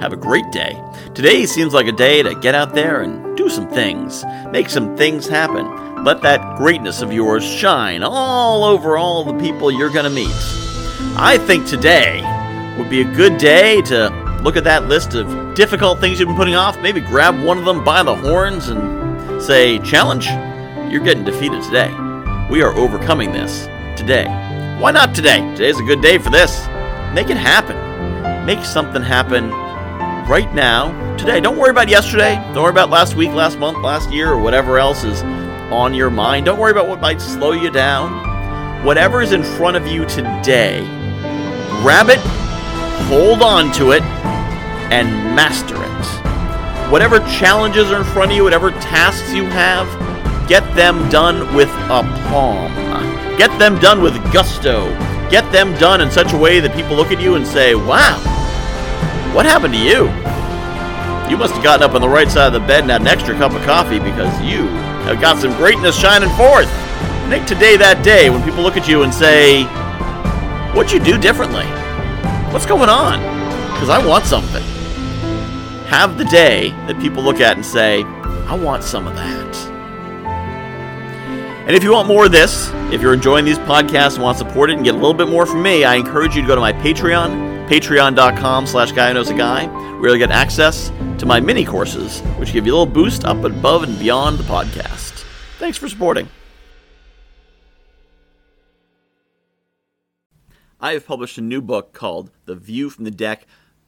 have a great day. Today seems like a day to get out there and do some things, make some things happen. Let that greatness of yours shine all over all the people you're going to meet. I think today would be a good day to look at that list of difficult things you've been putting off, maybe grab one of them by the horns and say, Challenge, you're getting defeated today. We are overcoming this today. Why not today? Today's a good day for this. Make it happen. Make something happen right now, today. Don't worry about yesterday. Don't worry about last week, last month, last year, or whatever else is on your mind. Don't worry about what might slow you down. Whatever is in front of you today, grab it, hold on to it, and master it. Whatever challenges are in front of you, whatever tasks you have, get them done with aplomb. Get them done with gusto. Get them done in such a way that people look at you and say, wow, what happened to you? You must have gotten up on the right side of the bed and had an extra cup of coffee because you have got some greatness shining forth. Make today that day when people look at you and say, What'd you do differently? What's going on? Because I want something. Have the day that people look at and say, I want some of that. And if you want more of this, if you're enjoying these podcasts and want to support it and get a little bit more from me, I encourage you to go to my Patreon patreon.com slash guy knows a guy, where you'll get access to my mini courses, which give you a little boost up above and beyond the podcast. Thanks for supporting. I have published a new book called The View from the Deck